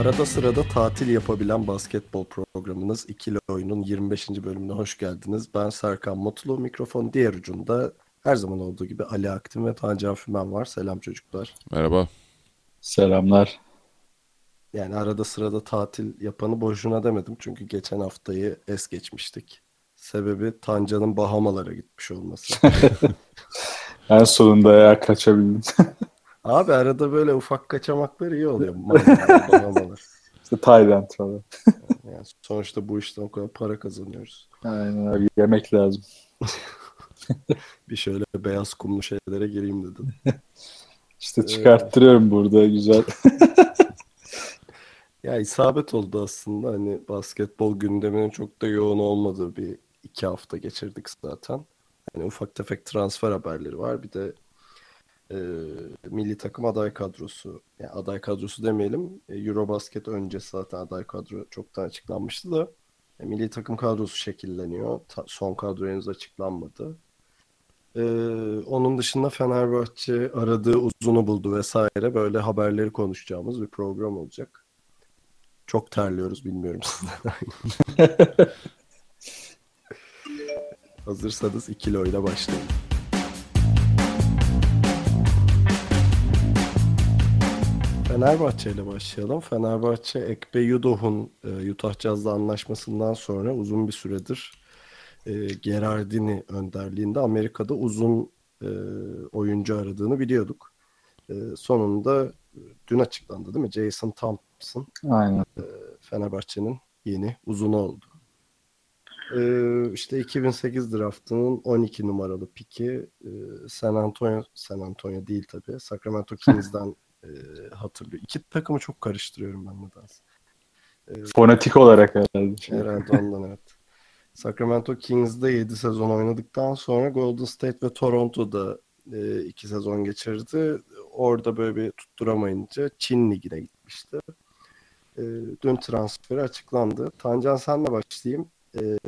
Arada sırada tatil yapabilen basketbol programınız İkili Oyun'un 25. bölümüne hoş geldiniz. Ben Serkan Mutlu, mikrofon diğer ucunda her zaman olduğu gibi Ali Aktin ve Tancan Fümen var. Selam çocuklar. Merhaba. Selamlar. Yani arada sırada tatil yapanı boşuna demedim çünkü geçen haftayı es geçmiştik. Sebebi Tancan'ın Bahamalara gitmiş olması. En sonunda ya kaçabildim. Abi arada böyle ufak kaçamaklar iyi oluyor. İşte Tayland falan. Yani sonuçta bu işten o kadar para kazanıyoruz. Aynen abi yemek lazım. Bir şöyle beyaz kumlu şeylere gireyim dedim. İşte çıkarttırıyorum burada güzel. Ya isabet oldu aslında hani basketbol gündeminin çok da yoğun olmadığı bir iki hafta geçirdik zaten. Hani ufak tefek transfer haberleri var. Bir de e, milli takım aday kadrosu. Yani aday kadrosu demeyelim. E, Eurobasket öncesi zaten aday kadro çoktan açıklanmıştı da. e, milli takım kadrosu şekilleniyor. Ta- son kadro henüz açıklanmadı. E, onun dışında Fenerbahçe aradığı uzunu buldu vesaire. Böyle haberleri konuşacağımız bir program olacak. Çok terliyoruz bilmiyorum. Hazırsanız ikili oyuna başlayalım. Fenerbahçe ile başlayalım. Fenerbahçe Ekbe Yudoh'un e, Utah Jazz'la anlaşmasından sonra uzun bir süredir e, Gerardini önderliğinde Amerika'da uzun e, oyuncu aradığını biliyorduk. E, sonunda e, dün açıklandı değil mi? Jason Thompson Aynen. Fenerbahçe'nin yeni uzunu oldu. Ee, işte 2008 draftının 12 numaralı piki e, San Antonio San Antonio değil tabii. Sacramento Kings'den e, hatırlıyor. İki takımı çok karıştırıyorum ben nedense. Fonetik olarak herhalde. Herhalde ondan evet. Sacramento Kings'de 7 sezon oynadıktan sonra Golden State ve Toronto'da 2 sezon geçirdi. Orada böyle bir tutturamayınca Çin Ligi'ne gitmişti. E, dün transferi açıklandı. Tancan senle başlayayım. E,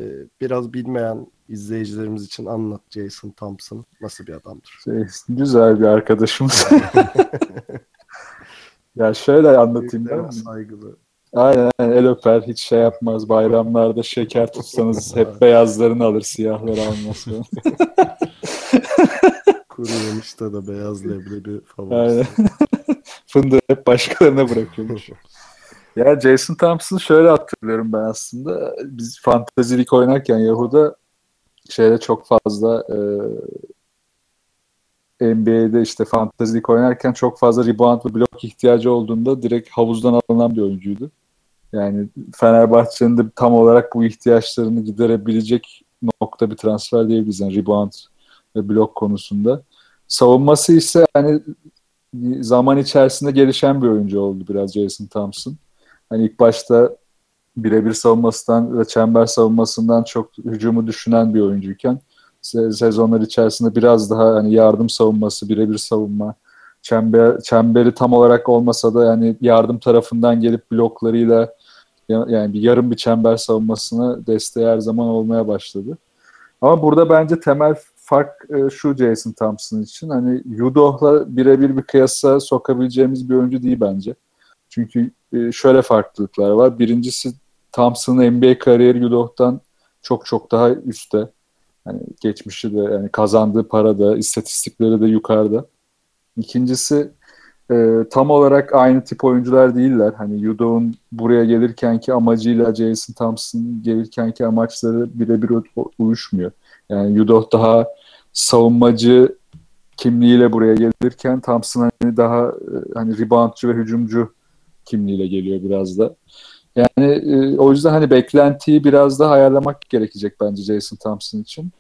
biraz bilmeyen izleyicilerimiz için anlat Jason Thompson nasıl bir adamdır? Şey, güzel bir arkadaşımız. ya şöyle anlatayım ben. saygılı. Aynen el öper hiç şey yapmaz. Bayramlarda şeker tutsanız hep beyazlarını alır siyahları almaz. Kuru yemişte de beyaz leblebi favorisi. Fındığı hep başkalarına bırakıyormuş. Ya Jason Thompson'ı şöyle hatırlıyorum ben aslında. Biz Fantasy League oynarken Yahoo'da şeyde çok fazla e, NBA'de işte Fantasy League oynarken çok fazla rebound ve blok ihtiyacı olduğunda direkt havuzdan alınan bir oyuncuydu. Yani Fenerbahçe'nin de tam olarak bu ihtiyaçlarını giderebilecek nokta bir transfer diyebiliriz. Yani rebound ve blok konusunda. Savunması ise yani zaman içerisinde gelişen bir oyuncu oldu biraz Jason Thompson. Hani ilk başta birebir savunmasından ve çember savunmasından çok hücumu düşünen bir oyuncuyken se- sezonlar içerisinde biraz daha hani yardım savunması, birebir savunma, çember çemberi tam olarak olmasa da yani yardım tarafından gelip bloklarıyla ya- yani bir yarım bir çember savunmasına desteği her zaman olmaya başladı. Ama burada bence temel fark e, şu Jason Thompson için hani Yudoh'la birebir bir kıyasa sokabileceğimiz bir oyuncu değil bence. Çünkü e, şöyle farklılıklar var. Birincisi Thompson'ın NBA kariyeri Yudoh'tan çok çok daha üstte. Hani geçmişi de yani kazandığı para da istatistikleri de yukarıda. İkincisi e, tam olarak aynı tip oyuncular değiller. Hani Yudoh'un buraya gelirkenki amacıyla Jason Thompson gelirkenki amaçları birebir uyuşmuyor. Yani Yudoh daha savunmacı kimliğiyle buraya gelirken Thompson hani daha e, hani reboundçı ve hücumcu kimliğiyle geliyor biraz da. Yani e, o yüzden hani beklentiyi biraz daha ayarlamak gerekecek bence Jason Thompson için.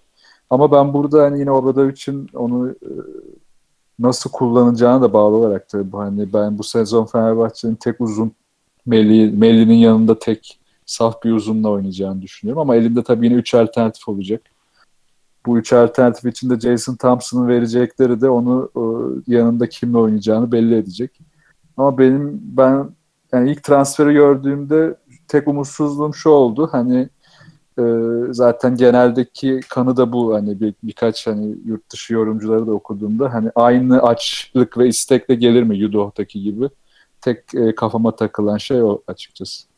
Ama ben burada hani yine Obradovic'in onu e, nasıl kullanacağına da bağlı olarak tabii hani ben bu sezon Fenerbahçe'nin tek uzun Melli, Melli'nin yanında tek saf bir uzunla oynayacağını düşünüyorum. Ama elinde tabii yine 3 alternatif olacak. Bu üç alternatif içinde Jason Thompson'ın verecekleri de onu e, yanında kimle oynayacağını belli edecek. Ama benim ben yani ilk transferi gördüğümde tek umutsuzluğum şu oldu. Hani e, zaten geneldeki kanı da bu. Hani bir, birkaç hani yurt dışı yorumcuları da okuduğumda hani aynı açlık ve istekle gelir mi Yudoh'taki gibi. Tek e, kafama takılan şey o açıkçası.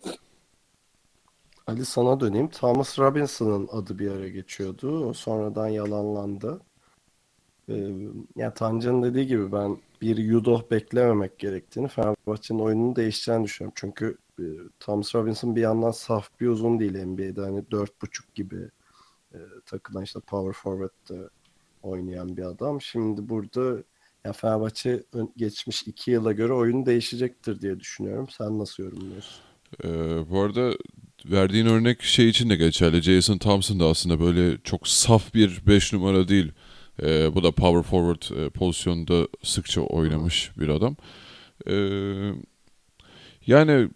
Ali sana döneyim. Thomas Robinson'ın adı bir ara geçiyordu. O sonradan yalanlandı. Ee, ya Tancan'ın dediği gibi ben bir Yudoh beklememek gerektiğini, Fenerbahçe'nin oyununu değişeceğini düşünüyorum. Çünkü e, Thomas Robinson bir yandan saf bir uzun değil NBA'de. Hani 4.5 gibi e, takılan işte power forward'da oynayan bir adam. Şimdi burada ya Fenerbahçe geçmiş iki yıla göre oyun değişecektir diye düşünüyorum. Sen nasıl yorumluyorsun? Ee, bu arada verdiğin örnek şey için de geçerli. Jason Thompson da aslında böyle çok saf bir 5 numara değil. Ee, bu da power forward e, pozisyonda sıkça oynamış bir adam. Ee, yani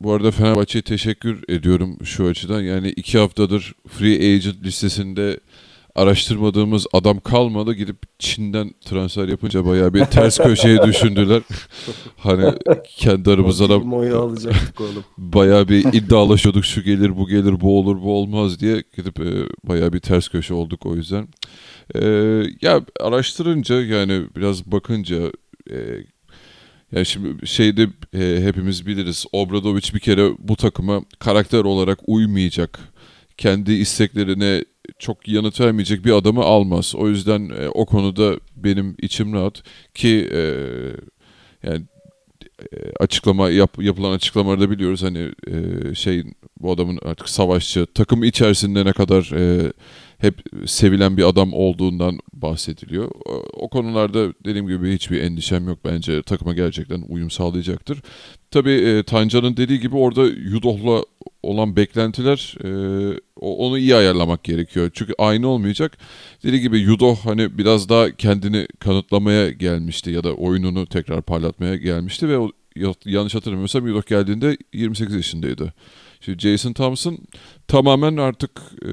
bu arada Fenerbahçe'ye teşekkür ediyorum şu açıdan. Yani iki haftadır free agent listesinde araştırmadığımız adam kalmadı. Gidip Çin'den transfer yapınca bayağı bir ters köşeye düşündüler. hani kendi aramızda da bayağı bir iddialaşıyorduk şu gelir bu gelir bu olur bu olmaz diye gidip e, bayağı bir ters köşe olduk o yüzden. E, ya araştırınca yani biraz bakınca e, yani şimdi şeyde e, hepimiz biliriz. Obradoviç bir kere bu takıma karakter olarak uymayacak. Kendi isteklerine çok yanıt vermeyecek bir adamı almaz. O yüzden e, o konuda benim içim rahat ki e, yani e, açıklama yap, yapılan açıklamalarda biliyoruz hani e, şey bu adamın artık savaşçı takım içerisinde ne kadar e, hep sevilen bir adam olduğundan bahsediliyor. O, konularda dediğim gibi hiçbir endişem yok. Bence takıma gerçekten uyum sağlayacaktır. Tabii e, Tancan'ın dediği gibi orada Yudoh'la olan beklentiler e, onu iyi ayarlamak gerekiyor. Çünkü aynı olmayacak. Dediği gibi Yudoh hani biraz daha kendini kanıtlamaya gelmişti ya da oyununu tekrar parlatmaya gelmişti ve o, yanlış hatırlamıyorsam Yudoh geldiğinde 28 yaşındaydı. Şimdi Jason Thompson tamamen artık e,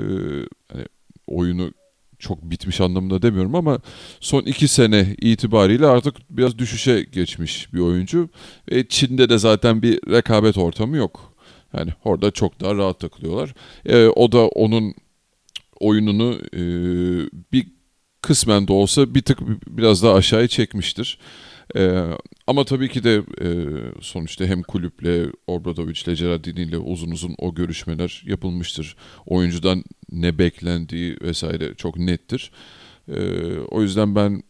hani oyunu çok bitmiş anlamında demiyorum ama son iki sene itibariyle artık biraz düşüşe geçmiş bir oyuncu. E, Çin'de de zaten bir rekabet ortamı yok. Yani orada çok daha rahat takılıyorlar. E, o da onun oyununu e, bir kısmen de olsa bir tık biraz daha aşağıya çekmiştir. Ee, ama tabii ki de e, sonuçta hem kulüple, Obradoviç'le, Gerardini'yle uzun uzun o görüşmeler yapılmıştır. Oyuncudan ne beklendiği vesaire çok nettir. Ee, o yüzden ben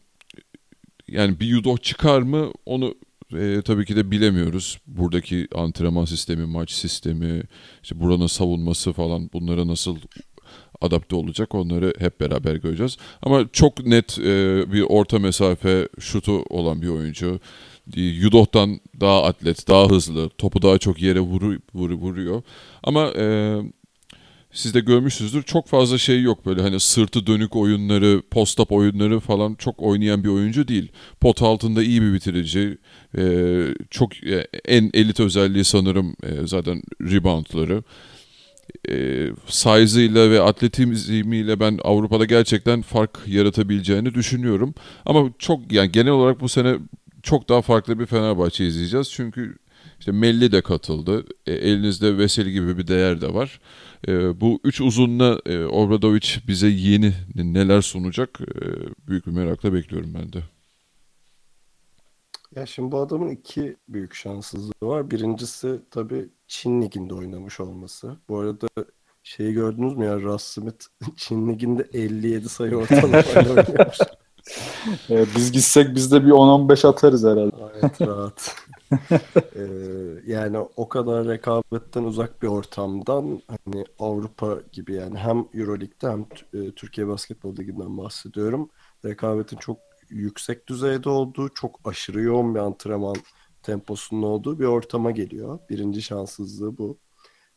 yani bir yudo çıkar mı onu e, tabii ki de bilemiyoruz. Buradaki antrenman sistemi, maç sistemi, işte buranın savunması falan bunlara nasıl adapte olacak. Onları hep beraber göreceğiz. Ama çok net e, bir orta mesafe şutu olan bir oyuncu. E, Yudoh'tan daha atlet, daha hızlı, topu daha çok yere vuru, vur, vuruyor. Ama e, siz de görmüşsünüzdür çok fazla şey yok böyle hani sırtı dönük oyunları, post-up oyunları falan çok oynayan bir oyuncu değil. Pot altında iyi bir bitirici. E, çok e, en elit özelliği sanırım e, zaten reboundları e, size'ıyla ve atletizmiyle ben Avrupa'da gerçekten fark yaratabileceğini düşünüyorum. Ama çok yani genel olarak bu sene çok daha farklı bir Fenerbahçe izleyeceğiz. Çünkü işte Melli de katıldı. E, elinizde Veseli gibi bir değer de var. E, bu üç uzunla e, Obradoviç bize yeni neler sunacak e, büyük bir merakla bekliyorum ben de. Ya şimdi bu adamın iki büyük şanssızlığı var. Birincisi tabii Çin Ligi'nde oynamış olması. Bu arada şeyi gördünüz mü ya Russ Smith Çin Ligi'nde 57 sayı ortalamayla oynuyormuş. Evet, biz gitsek biz de bir 10-15 atarız herhalde. Gayet rahat. ee, yani o kadar rekabetten uzak bir ortamdan hani Avrupa gibi yani hem Euroleague'de hem e, Türkiye Basketbol Ligi'nden bahsediyorum. Rekabetin çok yüksek düzeyde olduğu, çok aşırı yoğun bir antrenman temposunun olduğu bir ortama geliyor. Birinci şanssızlığı bu.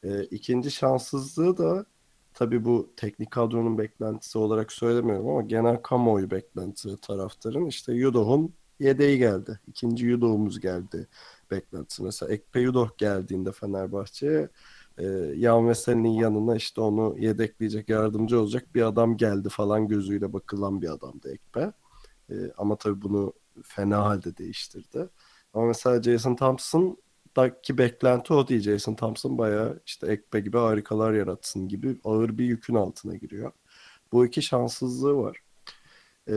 E, ikinci şanssızlığı da tabii bu teknik kadronun beklentisi olarak söylemiyorum ama genel kamuoyu beklentisi taraftarın işte Yudoh'un yedeği geldi. İkinci Yudoh'umuz geldi beklentisi. Mesela Ekpe Yudoh geldiğinde Fenerbahçe'ye e, Yan Veseli'nin yanına işte onu yedekleyecek, yardımcı olacak bir adam geldi falan gözüyle bakılan bir adamdı Ekpe. E, ama tabii bunu fena halde değiştirdi. Ama mesela Jason Thompson'daki beklenti o değil. Jason Thompson bayağı işte Ekpe gibi harikalar yaratsın gibi ağır bir yükün altına giriyor. Bu iki şanssızlığı var. Ee,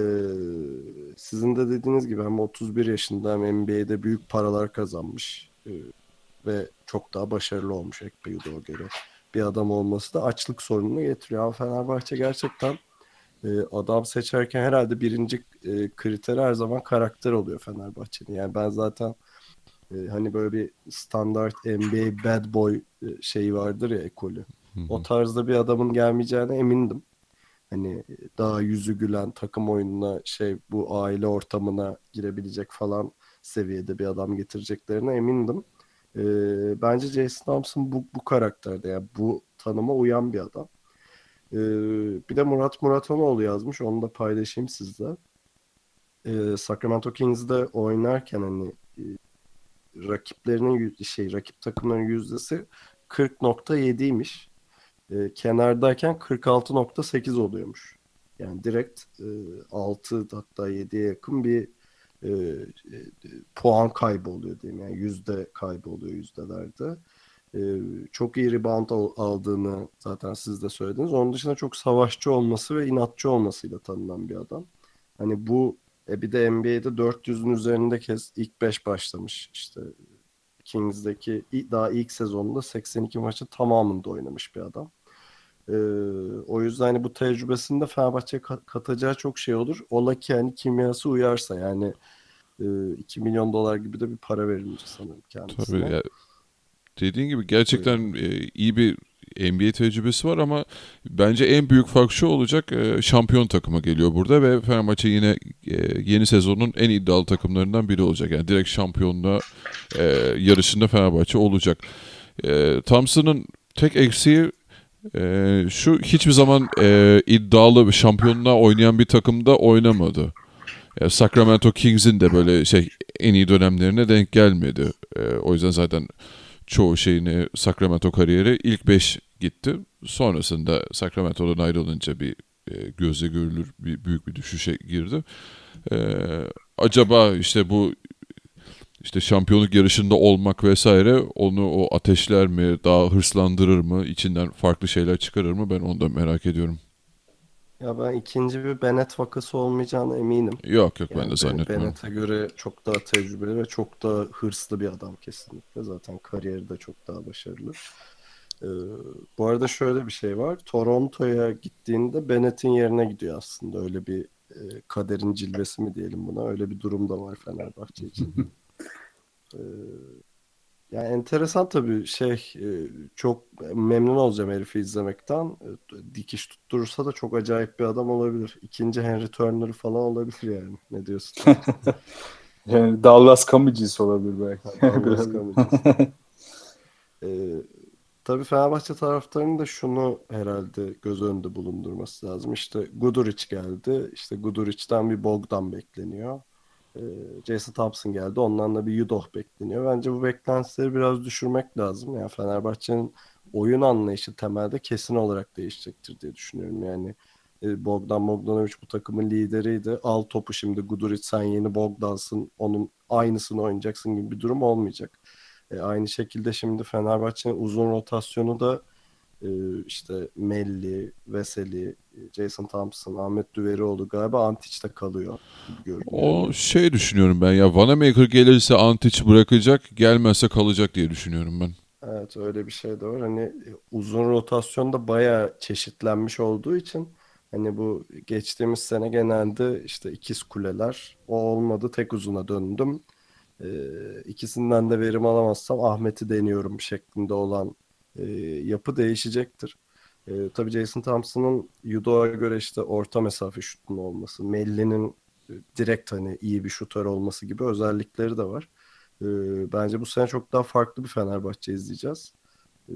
sizin de dediğiniz gibi hem 31 yaşında hem NBA'de büyük paralar kazanmış ee, ve çok daha başarılı olmuş Ekpe Yudo'ya göre bir adam olması da açlık sorununu getiriyor. Ama Fenerbahçe gerçekten adam seçerken herhalde birinci e, kriteri her zaman karakter oluyor Fenerbahçe'nin. Yani ben zaten e, hani böyle bir standart NBA bad boy e, şeyi vardır ya ekolü. O tarzda bir adamın gelmeyeceğine emindim. Hani daha yüzü gülen takım oyununa şey bu aile ortamına girebilecek falan seviyede bir adam getireceklerine emindim. Ee, bence Jason Thompson bu, bu karakterde yani bu tanıma uyan bir adam. Ee, bir de Murat Muratanoğlu yazmış. Onu da paylaşayım sizle. Ee, Sacramento Kings'de oynarken hani e, rakiplerinin şey rakip takımların yüzdesi 40.7'ymiş. E, kenardayken 46.8 oluyormuş. Yani direkt e, 6 hatta 7'ye yakın bir e, e, puan kaybı oluyor diyeyim. Yani yüzde kaybı oluyor yüzdelerde. E, çok iyi rebound aldığını zaten siz de söylediniz. Onun dışında çok savaşçı olması ve inatçı olmasıyla tanınan bir adam. Hani bu e, bir de NBA'de 400'ün üzerinde kez ilk 5 başlamış. İşte Kings'deki daha ilk sezonunda 82 maçı tamamında oynamış bir adam. Ee, o yüzden hani bu tecrübesinde Fenerbahçe'ye katacağı çok şey olur. Ola ki hani kimyası uyarsa yani e, 2 milyon dolar gibi de bir para verilince sanırım kendisine. Tabii ya, dediğin gibi gerçekten e, iyi bir NBA tecrübesi var ama bence en büyük fark şu olacak e, şampiyon takımı geliyor burada ve Fenerbahçe yine e, yeni sezonun en iddialı takımlarından biri olacak. Yani direkt şampiyonluğa e, yarışında Fenerbahçe olacak. E, Thompson'ın tek eksiği e, şu hiçbir zaman e, iddialı bir şampiyonluğa oynayan bir takımda oynamadı. Sacramento Kings'in de böyle şey en iyi dönemlerine denk gelmedi. E, o yüzden zaten çoğu şeyini Sacramento kariyeri ilk 5 gitti. Sonrasında Sacramento'dan ayrılınca bir e, gözle görülür bir büyük bir düşüşe girdi. E, acaba işte bu işte şampiyonluk yarışında olmak vesaire onu o ateşler mi, daha hırslandırır mı, içinden farklı şeyler çıkarır mı ben onu da merak ediyorum. Ya ben ikinci bir Bennett vakası olmayacağına eminim. Yok yok Yani ben de zannetmiyorum. Bennett'e göre çok daha tecrübeli ve çok daha hırslı bir adam kesinlikle. Zaten kariyeri de çok daha başarılı. Ee, bu arada şöyle bir şey var. Toronto'ya gittiğinde Bennett'in yerine gidiyor aslında. Öyle bir e, kaderin cilvesi mi diyelim buna. Öyle bir durum da var Fenerbahçe için. Ee, yani enteresan tabii şey e, çok memnun olacağım herifi izlemekten. E, Dikiş tutturursa da çok acayip bir adam olabilir. İkinci Henry Turner falan olabilir yani. Ne diyorsun? Yani Dallas Kamicis olabilir belki. Dallas Cowboys. Ee, tabii Fenerbahçe taraftarının da şunu herhalde göz önünde bulundurması lazım. İşte Guduric geldi. İşte Guduric'ten bir Bogdan bekleniyor. Ee, Jason Thompson geldi. Ondan da bir Yudoh bekleniyor. Bence bu beklentileri biraz düşürmek lazım. Yani Fenerbahçe'nin oyun anlayışı temelde kesin olarak değişecektir diye düşünüyorum. Yani e, Bogdan Bogdanovic bu takımın lideriydi. Al topu şimdi Guduric sen yeni Bogdan'sın. Onun aynısını oynayacaksın gibi bir durum olmayacak. E, aynı şekilde şimdi Fenerbahçe'nin uzun rotasyonu da e, işte Melli, Veseli, Jason Thompson, Ahmet Düverioğlu galiba Antic'te kalıyor gibi görünüyor. O şey düşünüyorum ben ya Vanamaker gelirse Antic bırakacak gelmezse kalacak diye düşünüyorum ben. Evet öyle bir şey de var. Hani e, uzun rotasyonda bayağı çeşitlenmiş olduğu için hani bu geçtiğimiz sene genelde işte ikiz kuleler o olmadı tek uzuna döndüm. Ee, ikisinden de verim alamazsam Ahmet'i deniyorum şeklinde olan e, yapı değişecektir. E, tabii Jason Thompson'ın Yudo'ya göre işte orta mesafe şutun olması, Melli'nin e, direkt hani iyi bir şutör olması gibi özellikleri de var. E, bence bu sene çok daha farklı bir Fenerbahçe izleyeceğiz. E,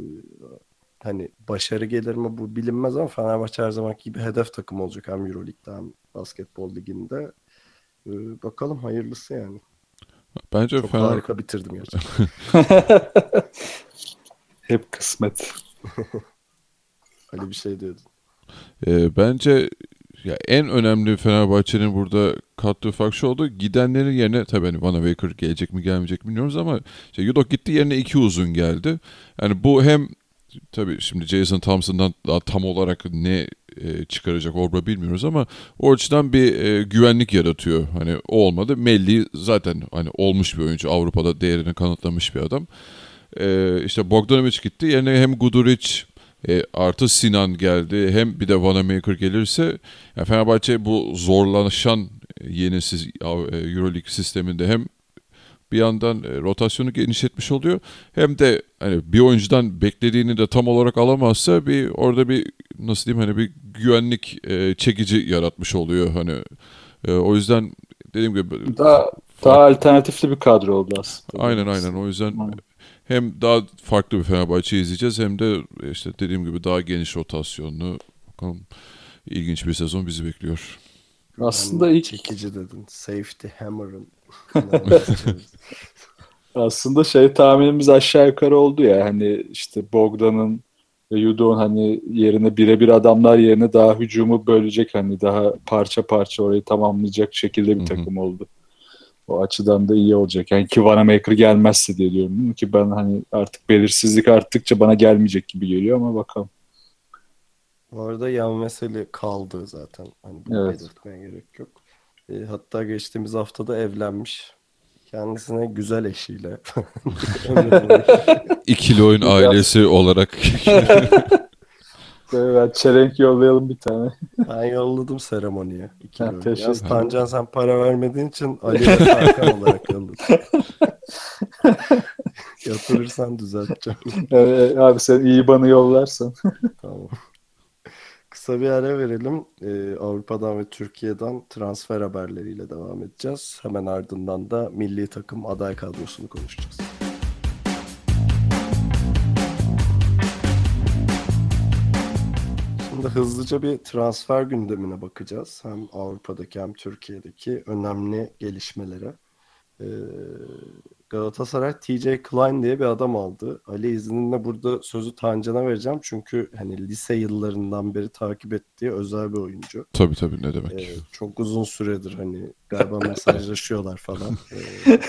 hani başarı gelir mi bu bilinmez ama Fenerbahçe her zamanki gibi hedef takım olacak hem Euroleague'de hem Basketbol Ligi'nde. E, bakalım hayırlısı yani. Bence Çok Fener harika bitirdim gerçekten. Hep kısmet. Ali bir şey diyordun. Ee, bence ya en önemli Fenerbahçe'nin burada kattığı fark şu oldu. Gidenlerin yerine tabii hani Vanamaker gelecek mi gelmeyecek mi bilmiyoruz ama işte Yudok gitti yerine iki uzun geldi. Yani bu hem tabii şimdi Jason Thompson'dan daha tam olarak ne e, çıkaracak Obra bilmiyoruz ama o açıdan bir e, güvenlik yaratıyor. Hani o olmadı. Melli zaten hani olmuş bir oyuncu. Avrupa'da değerini kanıtlamış bir adam. E, işte Bogdanovic gitti. Yerine hem Guduric e, artı Sinan geldi. Hem bir de Vanamaker gelirse yani Fenerbahçe bu zorlaşan e, yeni siz, e, Euroleague sisteminde hem bir yandan e, rotasyonu genişletmiş oluyor. Hem de hani bir oyuncudan beklediğini de tam olarak alamazsa bir orada bir nasıl diyeyim hani bir güvenlik e, çekici yaratmış oluyor hani. E, o yüzden dediğim gibi Daha, daha alternatifli bir kadro oldu aslında. aynen aynen o yüzden Aynen. Hem daha farklı bir Fenerbahçe izleyeceğiz hem de işte dediğim gibi daha geniş rotasyonlu bakalım ilginç bir sezon bizi bekliyor. Aslında ilk çekici dedin. Safety Hammer'ın. aslında şey tahminimiz aşağı yukarı oldu ya hani işte Bogdan'ın ve Yudo'nun hani yerine birebir adamlar yerine daha hücumu bölecek hani daha parça parça orayı tamamlayacak şekilde bir takım oldu. O açıdan da iyi olacak. Yani ki Vanamaker gelmezse diye diyorum ki ben hani artık belirsizlik arttıkça bana gelmeyecek gibi geliyor ama bakalım. Bu arada yan mesele kaldı zaten. Hani bunu Evet. belirtmeye gerek yok. E, hatta geçtiğimiz haftada evlenmiş. Kendisine güzel eşiyle. İkili oyun ailesi olarak Böyle çelenk yollayalım bir tane. ben yolladım seremoniye. İki Ha, ederim. Tancan sen para vermediğin için Ali ve Tarkan olarak yolladım. Yatırırsan düzelteceğim. Ee, abi sen iyi bana yollarsan. Tamam. Kısa bir ara verelim. Ee, Avrupa'dan ve Türkiye'den transfer haberleriyle devam edeceğiz. Hemen ardından da milli takım aday kadrosunu konuşacağız. Şimdi hızlıca bir transfer gündemine bakacağız. Hem Avrupa'daki hem Türkiye'deki önemli gelişmelere. Ee, Galatasaray TJ Klein diye bir adam aldı. Ali izninle burada sözü Tancan'a vereceğim. Çünkü hani lise yıllarından beri takip ettiği özel bir oyuncu. tabii tabii ne demek. Ee, çok uzun süredir hani galiba mesajlaşıyorlar falan. Ee,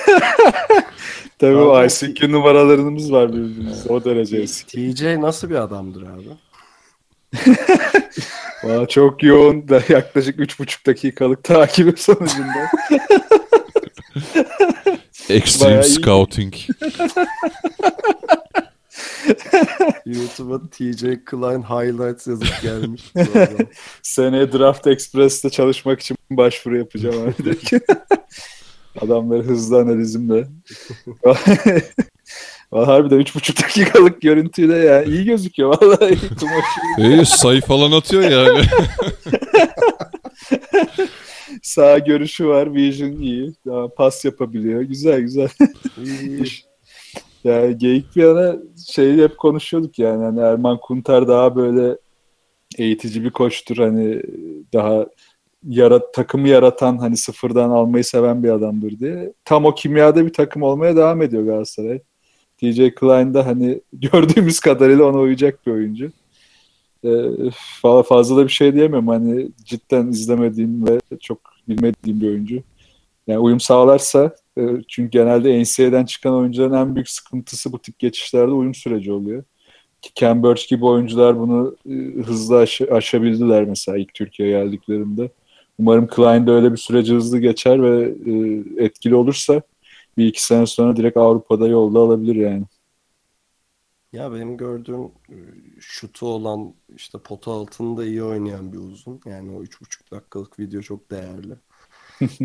Tabii Abi, o ICQ numaralarımız var birbirimizde. O derece eski. TJ nasıl bir adamdır abi? Valla çok yoğun da yaklaşık 3,5 dakikalık takibim sonucunda. Extreme bayağı. Scouting. YouTube'a TJ Klein highlights yazıp gelmiş. Seneye Draft Express'te çalışmak için başvuru yapacağım abi. Adamları hızlı analizimle. Valla harbiden 3,5 dakikalık görüntüyle ya iyi gözüküyor vallahi. Kumaşı İyi sayı falan atıyor yani. Sağ görüşü var, vision iyi. Daha pas yapabiliyor. Güzel güzel. İyi. Yani geyik bir yana şeyi hep konuşuyorduk yani. Hani Erman Kunter daha böyle eğitici bir koçtur. Hani daha yarat, takımı yaratan hani sıfırdan almayı seven bir adamdır diye. Tam o kimyada bir takım olmaya devam ediyor Galatasaray. TJ Klein de hani gördüğümüz kadarıyla ona uyacak bir oyuncu. Ee, fa- fazla da bir şey diyemem. Hani cidden izlemediğim ve çok bilmediğim bir oyuncu. Yani uyum sağlarsa e, çünkü genelde NCAA'den çıkan oyuncuların en büyük sıkıntısı bu tip geçişlerde uyum süreci oluyor. Ki Ken Burch gibi oyuncular bunu e, hızlı aş- aşabildiler mesela ilk Türkiye'ye geldiklerinde. Umarım Klein de öyle bir süreci hızlı geçer ve e, etkili olursa bir iki sene sonra direkt Avrupa'da yolda alabilir yani. Ya benim gördüğüm e, şutu olan işte pota altında iyi oynayan bir uzun. Yani o üç buçuk dakikalık video çok değerli.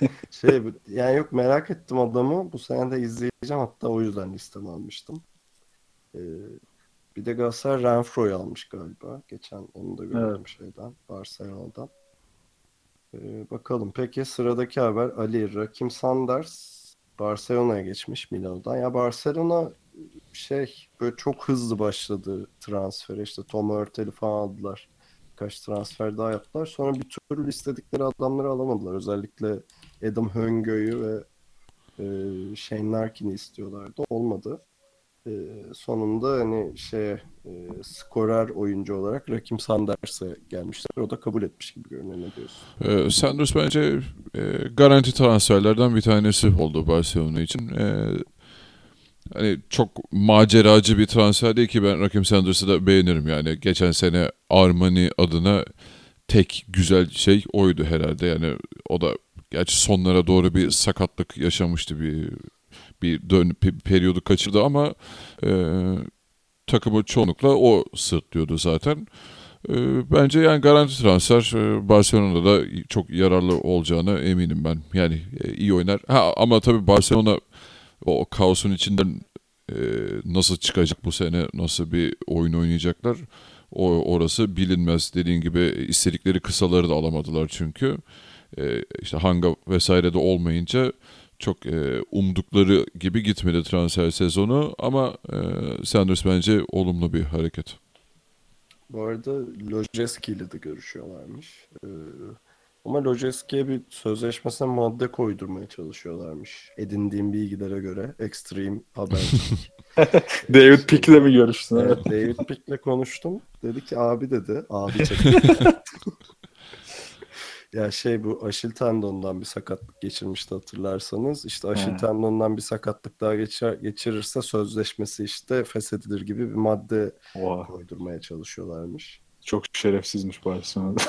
Ee, şey yani yok merak ettim adamı. Bu sene de izleyeceğim. Hatta o yüzden listeme almıştım. Ee, bir de Galatasaray Renfro'yu almış galiba. Geçen onu da gördüm şeyden. Barcelona'dan. Ee, bakalım. Peki sıradaki haber Ali Rakim Sanders Barcelona'ya geçmiş Milan'dan. Ya Barcelona şey böyle çok hızlı başladı transfere. İşte Tom Hurtel'i falan aldılar. Birkaç transfer daha yaptılar. Sonra bir türlü istedikleri adamları alamadılar. Özellikle Adam Höngo'yu ve e, Shane Larkin'i istiyorlardı. Olmadı. E, sonunda hani şey e, skorer oyuncu olarak Rakim Sanders'e gelmişler. O da kabul etmiş gibi görünüyor. Ne diyorsun? Ee, Sanders bence e, garanti transferlerden bir tanesi oldu Barcelona için. E, hani çok maceracı bir transfer değil ki ben Rakim Sanders'ı da beğenirim yani. Geçen sene Armani adına tek güzel şey oydu herhalde. Yani o da gerçi sonlara doğru bir sakatlık yaşamıştı bir bir dön pe- periyodu kaçırdı ama e, takımı çoğunlukla o sırtlıyordu zaten. E, bence yani garanti transfer e, Barcelona'da da çok yararlı olacağına eminim ben. Yani e, iyi oynar. Ha, ama tabii Barcelona o kaosun içinden e, nasıl çıkacak bu sene, nasıl bir oyun oynayacaklar o orası bilinmez. Dediğin gibi istedikleri kısaları da alamadılar çünkü. E, işte Hanga vesaire de olmayınca çok e, umdukları gibi gitmedi transfer sezonu ama e, Sanders bence olumlu bir hareket. Bu arada Lojeski ile de görüşüyorlarmış. Ee, ama Lojeski'ye bir sözleşmesine madde koydurmaya çalışıyorlarmış. Edindiğim bilgilere göre. Extreme haber. David Pick'le mi görüştün? evet, David Pick'le konuştum. Dedi ki abi dedi. Abi çekti. Ya şey bu Aşil tendonundan bir sakatlık geçirmişti hatırlarsanız. İşte Aşil He. tendondan bir sakatlık daha geçer, geçirirse sözleşmesi işte feshedilir gibi bir madde Oha, koydurmaya çalışıyorlarmış. çok şerefsizmiş Barcelona'da.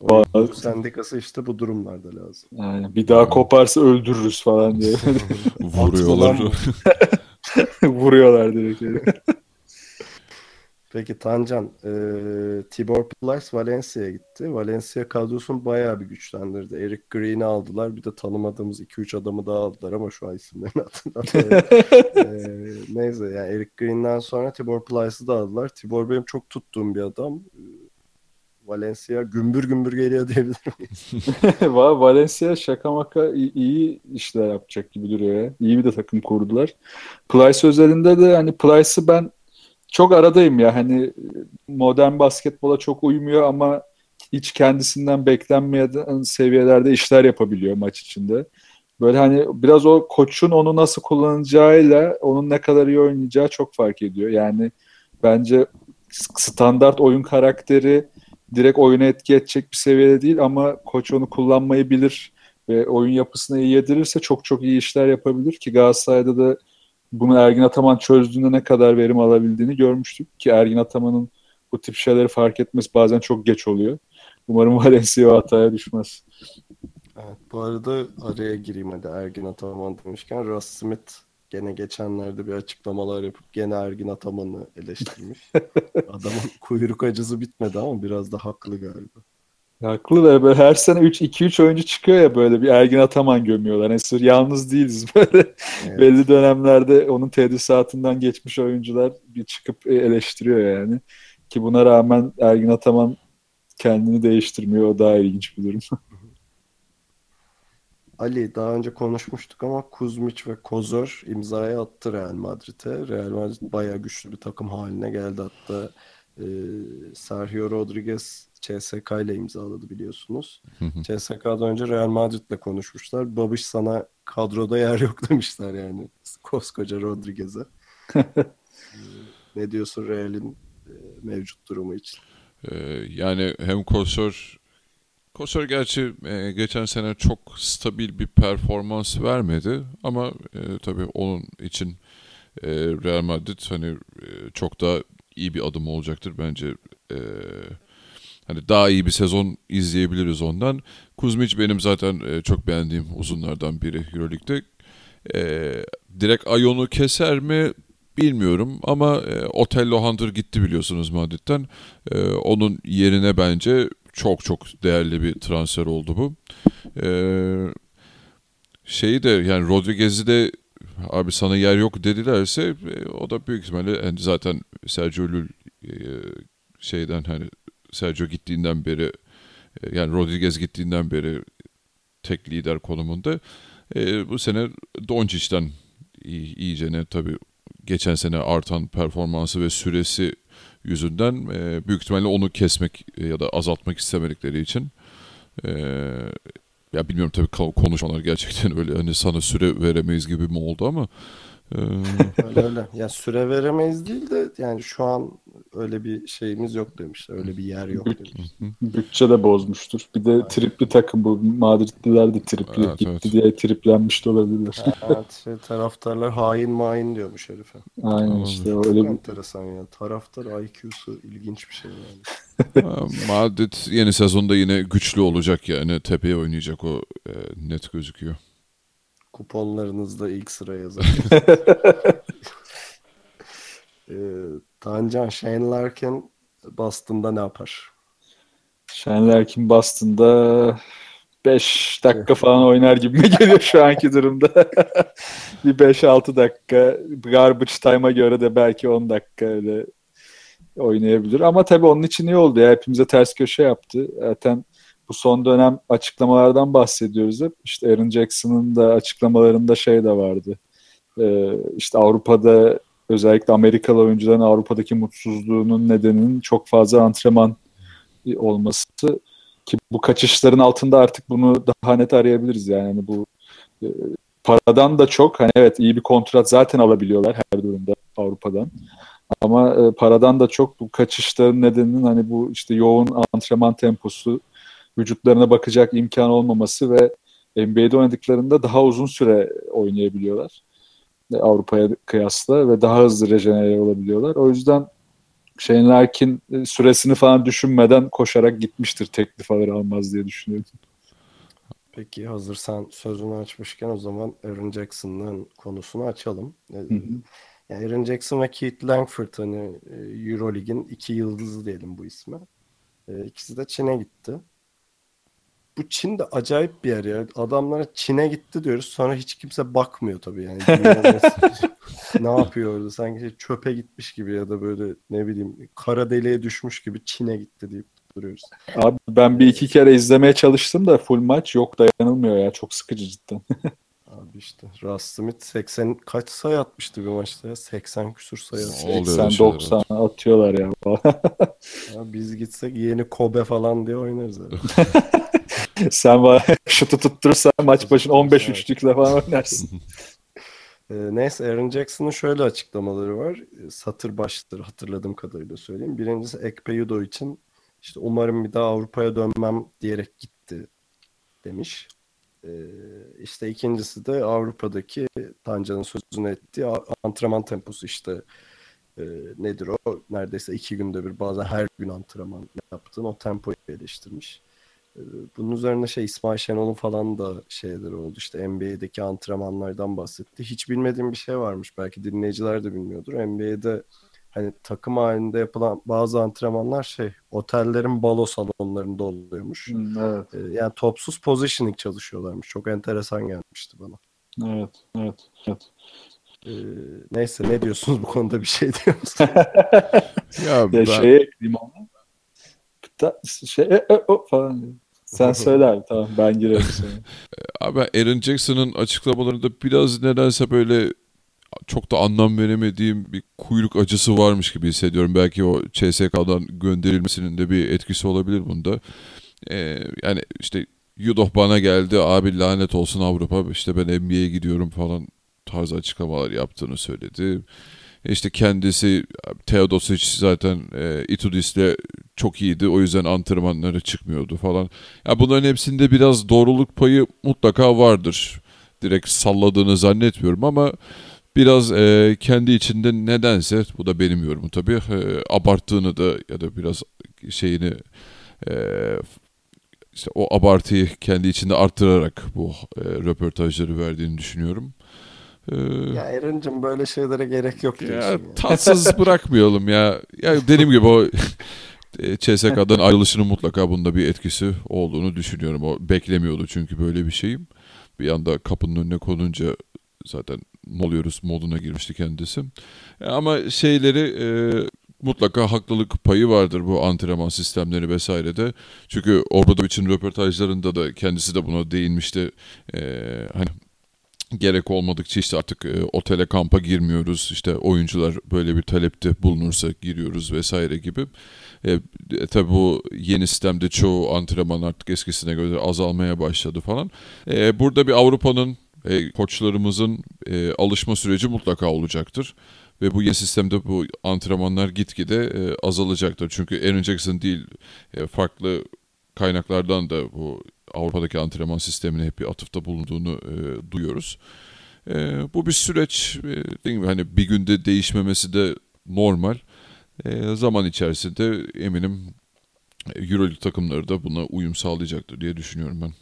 Vallahi- sendikası işte bu durumlarda lazım. Yani bir daha koparsa öldürürüz falan diye Vuruyorlar. Vuruyorlar direkt. Peki Tancan, e, Tibor Plyce Valencia'ya gitti. Valencia kadrosunu bayağı bir güçlendirdi. Eric Green'i aldılar. Bir de tanımadığımız 2-3 adamı daha aldılar ama şu an isimlerini hatırlamıyorum. E, neyse yani Eric Green'den sonra Tibor Plyce'ı da aldılar. Tibor benim çok tuttuğum bir adam. E, Valencia gümbür gümbür geliyor diyebilir miyiz? Va- Valencia şaka maka iyi, iyi işler yapacak gibi duruyor ya. İyi bir de takım kurdular. Plyce özelinde de hani Plyce'ı ben çok aradayım ya. Hani modern basketbola çok uymuyor ama hiç kendisinden beklenmeyen seviyelerde işler yapabiliyor maç içinde. Böyle hani biraz o koçun onu nasıl kullanacağıyla onun ne kadar iyi oynayacağı çok fark ediyor. Yani bence standart oyun karakteri direkt oyuna etki edecek bir seviyede değil ama koç onu kullanmayı bilir ve oyun yapısına iyi yedirirse çok çok iyi işler yapabilir ki Galatasaray'da da bunu Ergin Ataman çözdüğünde ne kadar verim alabildiğini görmüştük ki Ergin Ataman'ın bu tip şeyleri fark etmesi bazen çok geç oluyor. Umarım Valencia o hataya düşmez. Evet, bu arada araya gireyim hadi Ergin Ataman demişken Russ Smith gene geçenlerde bir açıklamalar yapıp gene Ergin Ataman'ı eleştirmiş. Adamın kuyruk acısı bitmedi ama biraz da haklı galiba. Haklı da böyle her sene 3 2-3 oyuncu çıkıyor ya böyle bir Ergin Ataman gömüyorlar. Yani sırf yalnız değiliz böyle. Evet. Belli dönemlerde onun tedrisatından geçmiş oyuncular bir çıkıp eleştiriyor yani. Ki buna rağmen Ergin Ataman kendini değiştirmiyor. O daha ilginç bir durum. Ali daha önce konuşmuştuk ama Kuzmic ve Kozor imzayı attı Real Madrid'e. Real Madrid bayağı güçlü bir takım haline geldi hatta e, Sergio Rodriguez CSK ile imzaladı biliyorsunuz. CSK'dan önce Real Madrid'le konuşmuşlar. Babiş sana kadroda yer yok demişler yani koskoca Rodriguez'e. E, ne diyorsun Real'in e, mevcut durumu için? Ee, yani hem Kosor Kosor gerçi e, geçen sene çok stabil bir performans vermedi ama e, tabii onun için e, Real Madrid hani e, çok daha iyi bir adım olacaktır bence. E, hani daha iyi bir sezon izleyebiliriz ondan. Kuzmic benim zaten e, çok beğendiğim uzunlardan biri EuroLeague'de. E, direkt Ayon'u keser mi bilmiyorum ama e, Otello Hunter gitti biliyorsunuz Madrid'den. E, onun yerine bence çok çok değerli bir transfer oldu bu. E, şeyi de yani Rodriguez'i de abi sana yer yok dedilerse e, o da büyük ihtimalle yani zaten Sergio Llull e, şeyden hani Sergio gittiğinden beri e, yani Rodriguez gittiğinden beri tek lider konumunda. E, bu sene Doncic'ten iyi, iyice ne tabii geçen sene artan performansı ve süresi yüzünden e, büyük ihtimalle onu kesmek ya da azaltmak istemedikleri için e, ya bilmiyorum tabii konuşmalar gerçekten öyle. Hani sana süre veremeyiz gibi mi oldu ama Öyle öyle. Ya süre veremeyiz değil de yani şu an öyle bir şeyimiz yok demişler. Öyle bir yer yok demişler. Bütçe de bozmuştur. Bir de tripli takım bu. Madridliler de tripli Evet, gitti evet. diye triplenmiş de olabilirler. Evet, şey, taraftarlar hain main diyormuş herife. Aynen işte Çok öyle bir enteresan ya. Taraftar IQ'su ilginç bir şey yani. Madrid yeni sezonda yine güçlü olacak yani tepeye oynayacak o e, net gözüküyor. Kuponlarınızda ilk sıra yazın. ee, Tancan, Shane Larkin Boston'da ne yapar? Şenlerkin Boston'da 5 dakika falan oynar gibi geliyor şu anki durumda. bir 5-6 dakika garbage time'a göre de belki 10 dakika öyle oynayabilir. Ama tabii onun için iyi oldu ya. Hepimize ters köşe yaptı. Zaten bu son dönem açıklamalardan bahsediyoruz hep. İşte Aaron Jackson'ın da açıklamalarında şey de vardı. Ee, işte Avrupa'da özellikle Amerikalı oyuncuların Avrupa'daki mutsuzluğunun nedeninin çok fazla antrenman olması ki bu kaçışların altında artık bunu daha net arayabiliriz yani Hani bu e, paradan da çok hani evet iyi bir kontrat zaten alabiliyorlar her durumda Avrupa'dan ama e, paradan da çok bu kaçışların nedeninin hani bu işte yoğun antrenman temposu vücutlarına bakacak imkan olmaması ve NBA'de oynadıklarında daha uzun süre oynayabiliyorlar e, Avrupa'ya kıyasla ve daha hızlı rejenere olabiliyorlar. O yüzden Shane Larkin e, süresini falan düşünmeden koşarak gitmiştir teklif alır almaz diye düşünüyorum. Peki hazır sen sözünü açmışken o zaman Aaron Jackson'ın konusunu açalım. Ee, Hı hı. Yani Aaron Jackson ve Keith Langford hani e, Euroleague'in iki yıldızı diyelim bu isme. İkisi de Çin'e gitti. Bu Çin de acayip bir yer ya. Adamlara Çin'e gitti diyoruz. Sonra hiç kimse bakmıyor tabii yani. Ne yapıyor orada? Sanki şey çöpe gitmiş gibi ya da böyle ne bileyim kara deliğe düşmüş gibi Çin'e gitti deyip duruyoruz. Abi ben bir iki kere izlemeye çalıştım da full maç yok dayanılmıyor ya çok sıkıcı cidden. Abi işte Russ Smith 80 kaç sayı atmıştı bir maçta ya? 80 küsur sayı atmış. Oluyor öyle şeyler, 80-90 atıyorlar ya. Ya biz gitsek yeni Kobe falan diye oynarız abi. Sen var şutu tutturursan maç başına 15 üçlükle falan oynarsın. Ee, neyse Aaron Jackson'ın şöyle açıklamaları var. Ee, Satır başları hatırladığım kadarıyla söyleyeyim. Birincisi Ekpe Yudo için işte umarım bir daha Avrupa'ya dönmem diyerek gitti demiş. Ee, işte ikincisi de Avrupa'daki Tancan'ın sözünü ettiği antrenman temposu işte e, nedir o? Neredeyse iki günde bir bazen her gün antrenman yaptığın o tempoyu eleştirmiş. Bunun üzerine şey İsmail Şenol'un falan da şeyleri oldu. İşte NBA'deki antrenmanlardan bahsetti. Hiç bilmediğim bir şey varmış. Belki dinleyiciler de bilmiyordur. NBA'de hani takım halinde yapılan bazı antrenmanlar şey otellerin balo salonlarında oluyormuş. Hmm, evet, Ee, Yani topsuz positioning çalışıyorlarmış. Çok enteresan gelmişti bana. evet, evet, evet. Ee, neyse ne diyorsunuz bu konuda bir şey diyor musunuz? Ya Ya ben, şeye ekleyeyim onu. Şey, e, e, o falan diyor. Sen söyle abi tamam ben girerim sonra. abi Aaron Jackson'ın açıklamalarında biraz nedense böyle çok da anlam veremediğim bir kuyruk acısı varmış gibi hissediyorum. Belki o CSK'dan gönderilmesinin de bir etkisi olabilir bunda. Ee, yani işte Yudoh bana geldi abi lanet olsun Avrupa işte ben NBA'ye gidiyorum falan tarzı açıklamalar yaptığını söyledi. İşte kendisi Teodosic zaten e, Itudis'le çok iyiydi. O yüzden antrenmanlara çıkmıyordu falan. Ya bunların hepsinde biraz doğruluk payı mutlaka vardır. Direkt salladığını zannetmiyorum ama biraz e, kendi içinde nedense bu da benim yorumum tabii e, abarttığını da ya da biraz şeyini e, işte o abartıyı kendi içinde arttırarak bu e, röportajları verdiğini düşünüyorum. E, ya Aaron'cığım böyle şeylere gerek yok diyorsun. ya yani. tatsız bırakmayalım ya. Ya dediğim gibi o e, CSK'dan ayrılışının mutlaka bunda bir etkisi olduğunu düşünüyorum. O beklemiyordu çünkü böyle bir şeyim. Bir anda kapının önüne konunca zaten ne oluyoruz moduna girmişti kendisi. E, Ama şeyleri e, mutlaka haklılık payı vardır bu antrenman sistemleri vesairede. Çünkü Obradovic'in röportajlarında da kendisi de buna değinmişti. E, hani gerek olmadıkça işte artık e, otele kampa girmiyoruz. İşte oyuncular böyle bir talepte bulunursa giriyoruz vesaire gibi. E, e, tabii bu yeni sistemde çoğu antrenman artık eskisine göre azalmaya başladı falan. E, burada bir Avrupa'nın e, koçlarımızın e, alışma süreci mutlaka olacaktır. Ve bu yeni sistemde bu antrenmanlar gitgide e, azalacaktır. Çünkü Aaron Jackson değil e, farklı kaynaklardan da bu Avrupa'daki antrenman sistemine hep bir atıfta bulunduğunu e, duyuyoruz. E, bu bir süreç. E, dediğim gibi hani bir günde değişmemesi de normal. E, zaman içerisinde eminim Euroleague takımları da buna uyum sağlayacaktır diye düşünüyorum ben.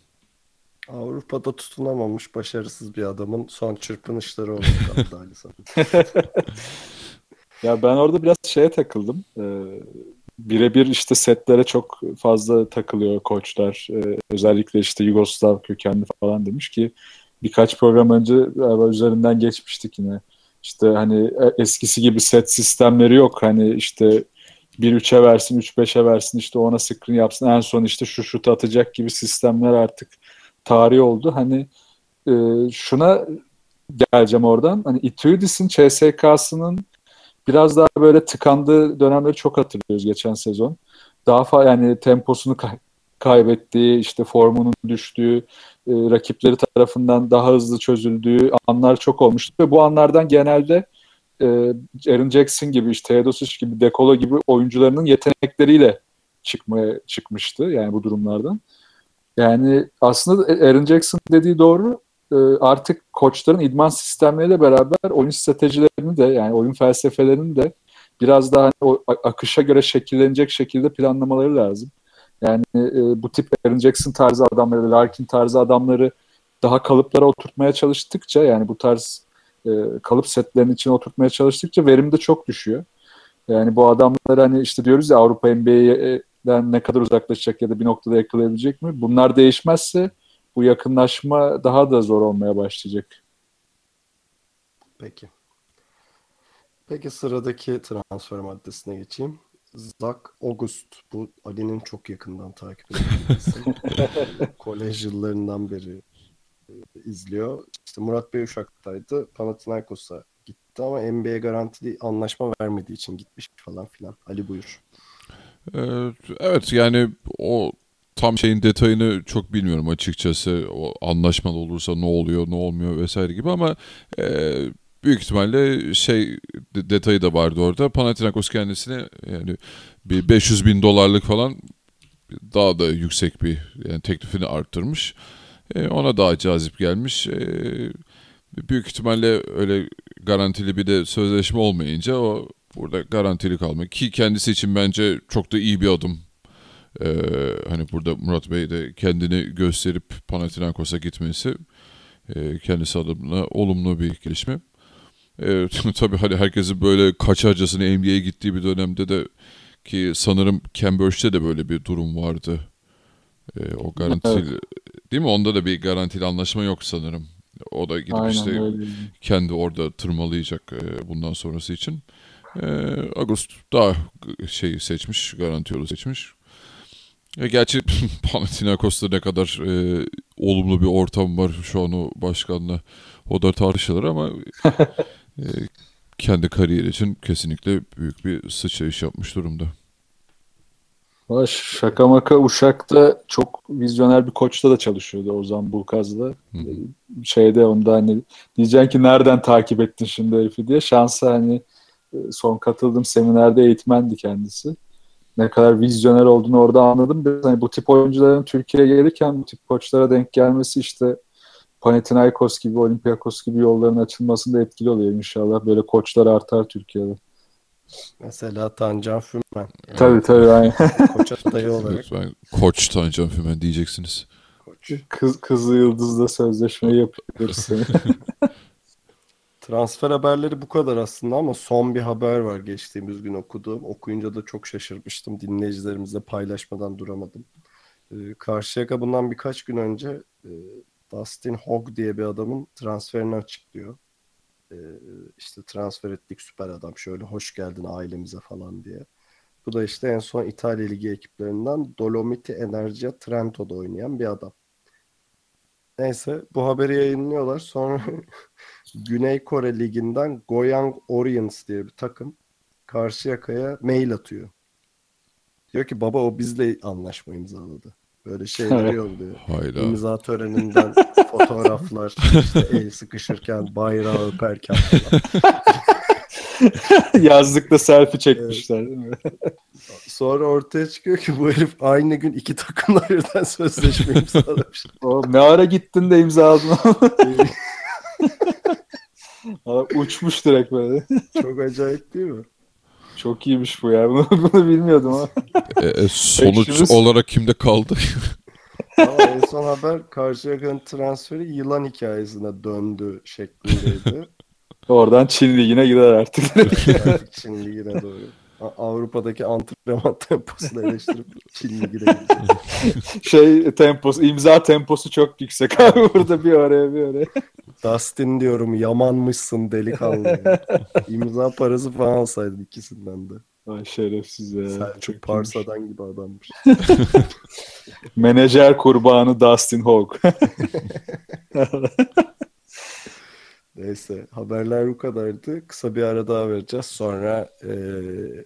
Avrupa'da tutunamamış başarısız bir adamın son çırpınışları oldu Ali Ya ben orada biraz şeye takıldım. Ee, birebir işte setlere çok fazla takılıyor koçlar. Ee, özellikle işte Yugoslav kökenli falan demiş ki birkaç program önce üzerinden geçmiştik yine. İşte hani e, eskisi gibi set sistemleri yok. Hani işte 1-3'e versin, 3-5'e versin, işte ona screen yapsın. En son işte şu şut atacak gibi sistemler artık tarih oldu. Hani e, şuna geleceğim oradan. Hani Itudis'in CSK'sının biraz daha böyle tıkandığı dönemleri çok hatırlıyoruz geçen sezon. Daha fa yani temposunu kay- kaybettiği, işte formunun düştüğü, e, rakipleri tarafından daha hızlı çözüldüğü anlar çok olmuştu ve bu anlardan genelde e, Aaron Jackson gibi, işte Teodosic gibi, Dekolo gibi oyuncularının yetenekleriyle çıkmaya çıkmıştı yani bu durumlardan. Yani aslında Aaron Jackson dediği doğru. E, artık koçların idman sistemleriyle beraber oyun stratejilerini de yani oyun felsefelerini de biraz daha hani o akışa göre şekillenecek şekilde planlamaları lazım. Yani e, bu tip Aaron Jackson tarzı adamları, Larkin tarzı adamları daha kalıplara oturtmaya çalıştıkça yani bu tarz e, kalıp setlerinin içine oturtmaya çalıştıkça verim de çok düşüyor. Yani bu adamlar hani işte diyoruz ya Avrupa NBA'den ne kadar uzaklaşacak ya da bir noktada yakalayabilecek mi? Bunlar değişmezse bu yakınlaşma daha da zor olmaya başlayacak. Peki. Peki sıradaki transfer maddesine geçeyim. Zach August. Bu Ali'nin çok yakından takip ettiği Kolej yıllarından beri e, izliyor. İşte Murat Bey Uşak'taydı. Panathinaikos'a gitti ama NBA garantili anlaşma vermediği için gitmiş falan filan. Ali buyur. Ee, evet yani o tam şeyin detayını çok bilmiyorum açıkçası. O anlaşmalı olursa ne oluyor, ne olmuyor vesaire gibi ama e, büyük ihtimalle şey detayı da vardı orada. Panathinaikos kendisine yani bir 500 bin dolarlık falan daha da yüksek bir yani teklifini arttırmış. E, ona daha cazip gelmiş. E, büyük ihtimalle öyle garantili bir de sözleşme olmayınca o burada garantili kalmak ki kendisi için bence çok da iyi bir adım. Ee, hani burada Murat Bey de kendini gösterip Panathinaikos'a gitmesi e, kendisi adına olumlu bir gelişme. E, tabii hani herkesin böyle kaçarcasına NBA'ye gittiği bir dönemde de ki sanırım Cambridge'de de böyle bir durum vardı. E, o garantili evet. değil mi? Onda da bir garantili anlaşma yok sanırım. O da gidip Aynen işte öyle. kendi orada tırmalayacak e, bundan sonrası için. E, Agust daha şeyi seçmiş, garanti yolu seçmiş. E, gerçi Panathinaikos'ta ne kadar e, olumlu bir ortam var şu an o başkanla o da tartışılır ama e, kendi kariyeri için kesinlikle büyük bir sıçrayış yapmış durumda. Şaka maka Uşak'ta çok vizyoner bir koçta da çalışıyordu Ozan Bulkaz'da. Hı. Şeyde onda hani diyeceksin ki nereden takip ettin şimdi herifi diye. Şansa hani e, son katıldığım seminerde eğitmendi kendisi. Ne kadar vizyoner olduğunu orada anladım. Biraz hani bu tip oyuncuların Türkiye'ye gelirken bu tip koçlara denk gelmesi işte Panathinaikos gibi, Olympiakos gibi yolların açılmasında etkili oluyor inşallah. Böyle koçlar artar Türkiye'de. Mesela Tancan Fümen. Yani tabii tabii. Aynen. Koç adayı olarak. Lütfen Koç Tancan Fümen diyeceksiniz. Koç. Kız, Kızı Yıldız'la sözleşme yapıyoruz. Transfer haberleri bu kadar aslında ama son bir haber var geçtiğimiz gün okuduğum. Okuyunca da çok şaşırmıştım. Dinleyicilerimizle paylaşmadan duramadım. Ee, Karşıyaka bundan birkaç gün önce e, Dustin Hogg diye bir adamın transferini açıklıyor. Ee, işte transfer ettik süper adam şöyle hoş geldin ailemize falan diye. Bu da işte en son İtalya Ligi ekiplerinden Dolomiti Energia Trento'da oynayan bir adam. Neyse bu haberi yayınlıyorlar. Sonra Güney Kore Ligi'nden Goyang Orients diye bir takım Karşıyaka'ya mail atıyor. Diyor ki baba o bizle anlaşma imzaladı. Böyle şeyler yolluyor. Hayda. İmza töreninden fotoğraflar, işte el sıkışırken, bayrağı öperken falan. Yazlıkta selfie çekmişler değil mi? Sonra ortaya çıkıyor ki bu herif aynı gün iki takımla birden sözleşme imzalamış. Oğlum ne ara gittin de imzaladın uçmuş direkt böyle. Çok acayip değil mi? Çok iyiymiş bu ya. Bunu, bunu bilmiyordum ama. E, e, sonuç Ekşimiz- olarak kimde kaldı? Ama en son haber Karşıyaka'nın transferi yılan hikayesine döndü şeklindeydi. Oradan Çin Ligi'ne gider artık. Artık Çin Ligi'ne doğru. Avrupa'daki antrenman temposunu eleştirip Çin Ligi'ne gidecek. şey temposu, imza temposu çok yüksek abi burada bir oraya bir oraya. Dustin diyorum yamanmışsın delikanlı. ya. İmza parası falan alsaydın ikisinden de. Ay şerefsiz ya. Selçuk Çok iyiymiş. Parsa'dan gibi adammış. Menajer kurbanı Dustin Hawk. Neyse haberler bu kadardı. Kısa bir ara daha vereceğiz. Sonra e,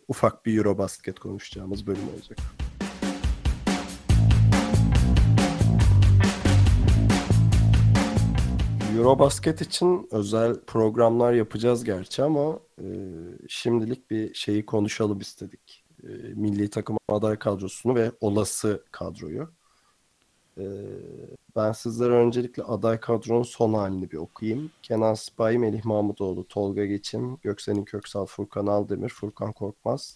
ufak bir Eurobasket konuşacağımız bölüm olacak. Eurobasket için özel programlar yapacağız gerçi ama e, şimdilik bir şeyi konuşalım istedik. E, milli takım aday kadrosunu ve olası kadroyu. E, ben sizlere öncelikle aday kadronun son halini bir okuyayım. Kenan Sipahi, Melih Mahmutoğlu, Tolga Geçim, Göksel'in Köksal, Furkan Aldemir, Furkan Korkmaz,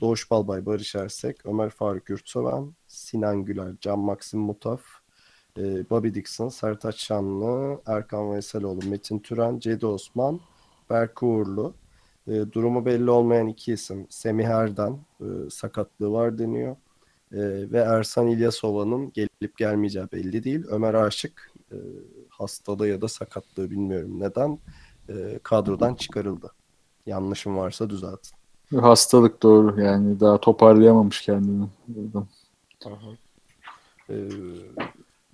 Doğuş Balbay, Barış Ersek, Ömer Faruk Yurtsöven, Sinan Güler, Can Maxim Mutaf, e, Bobby Dixon, Sertaç Şanlı, Erkan Veyseloğlu, Metin Türen, Cedi Osman, Berk Uğurlu. E, durumu belli olmayan iki isim. Semih Erden, e, sakatlığı var deniyor. E, ve Ersan İlyasova'nın gelip gelmeyeceği belli değil. Ömer Aşık e, hastalığı ya da sakatlığı bilmiyorum neden e, kadrodan çıkarıldı. Yanlışım varsa düzeltin. Hastalık doğru yani daha toparlayamamış kendini. Buradan. Ee,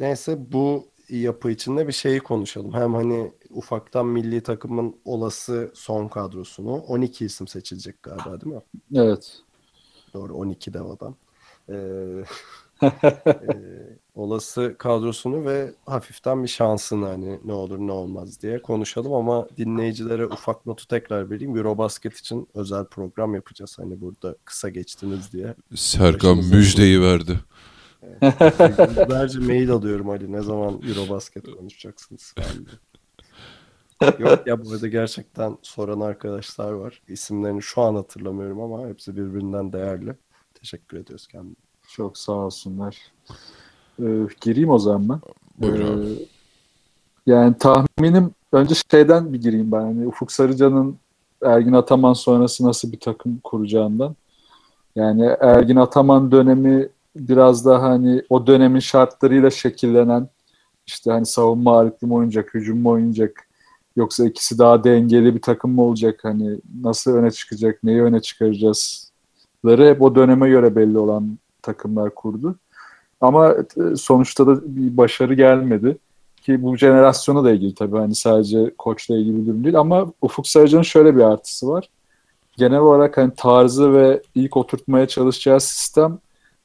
neyse bu yapı içinde bir şeyi konuşalım. Hem hani ufaktan milli takımın olası son kadrosunu 12 isim seçilecek galiba değil mi? Evet. Doğru 12 devadan. Ee, e, olası kadrosunu ve hafiften bir şansını hani ne olur ne olmaz diye konuşalım ama dinleyicilere ufak notu tekrar vereyim. Eurobasket için özel program yapacağız. Hani burada kısa geçtiniz diye. Serkan Başımıza müjdeyi verdi. Yüzlerce mail alıyorum Ali. Ne zaman Eurobasket konuşacaksınız. Yok ya bu arada gerçekten soran arkadaşlar var. İsimlerini şu an hatırlamıyorum ama hepsi birbirinden değerli. Teşekkür ediyoruz kendine. Çok sağ olsunlar. Ee, gireyim o zaman ben. Buyur Ee, abi. Yani tahminim önce şeyden bir gireyim ben. Yani Ufuk Sarıcan'ın Ergin Ataman sonrası nasıl bir takım kuracağından. Yani Ergin Ataman dönemi biraz daha hani o dönemin şartlarıyla şekillenen işte hani savunma ağırlıklı mı oynayacak, hücum mu oynayacak yoksa ikisi daha dengeli bir takım mı olacak hani nasıl öne çıkacak, neyi öne çıkaracağızları hep o döneme göre belli olan takımlar kurdu. Ama e, sonuçta da bir başarı gelmedi ki bu jenerasyona da ilgili tabii hani sadece koçla ilgili bir durum değil ama Ufuk Sarıcan'ın şöyle bir artısı var. Genel olarak hani tarzı ve ilk oturtmaya çalışacağı sistem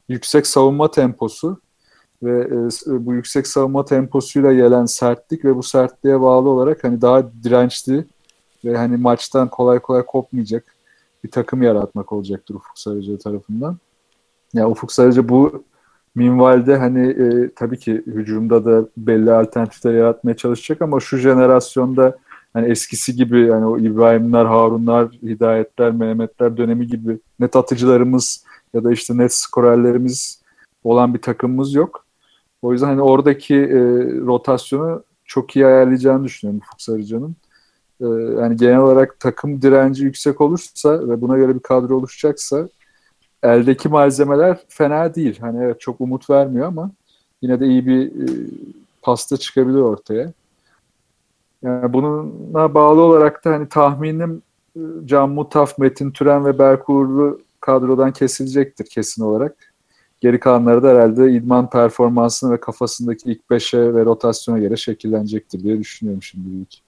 yüksek savunma temposu ve e, bu yüksek savunma temposuyla gelen sertlik ve bu sertliğe bağlı olarak hani daha dirençli ve hani maçtan kolay kolay kopmayacak bir takım yaratmak olacaktır Ufuk Sarıcı tarafından. Ya Ufuk Sarıcı bu minvalde hani e, tabii ki hücumda da belli alternatifler yaratmaya çalışacak ama şu jenerasyonda hani eskisi gibi yani o İbrahimler, Harunlar, Hidayetler, Mehmetler dönemi gibi net atıcılarımız ya da işte net skorerlerimiz olan bir takımımız yok. O yüzden hani oradaki e, rotasyonu çok iyi ayarlayacağını düşünüyorum Ufuk Sarıcan'ın. E, yani genel olarak takım direnci yüksek olursa ve buna göre bir kadro oluşacaksa eldeki malzemeler fena değil. Hani evet çok umut vermiyor ama yine de iyi bir e, pasta çıkabilir ortaya. Yani bununla bağlı olarak da hani tahminim e, Can Mutaf, Metin Türen ve Berk Uğurlu kadrodan kesilecektir kesin olarak. Geri kalanları da herhalde idman performansını ve kafasındaki ilk beşe ve rotasyona göre şekillenecektir diye düşünüyorum şimdilik.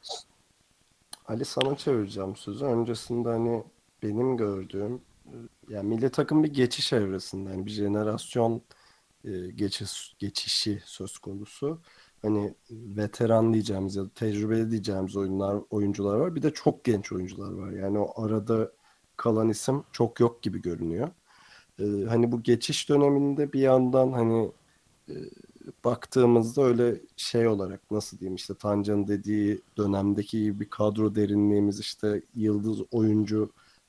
Ali sana çevireceğim sözü. Öncesinde hani benim gördüğüm yani milli takım bir geçiş evresinde yani bir jenerasyon e, geçiş geçişi söz konusu. Hani veteran diyeceğimiz ya da tecrübeli diyeceğimiz oyunlar oyuncular var. Bir de çok genç oyuncular var. Yani o arada kalan isim çok yok gibi görünüyor. Ee, hani bu geçiş döneminde bir yandan hani e, baktığımızda öyle şey olarak nasıl diyeyim işte Tancan'ın dediği dönemdeki bir kadro derinliğimiz işte yıldız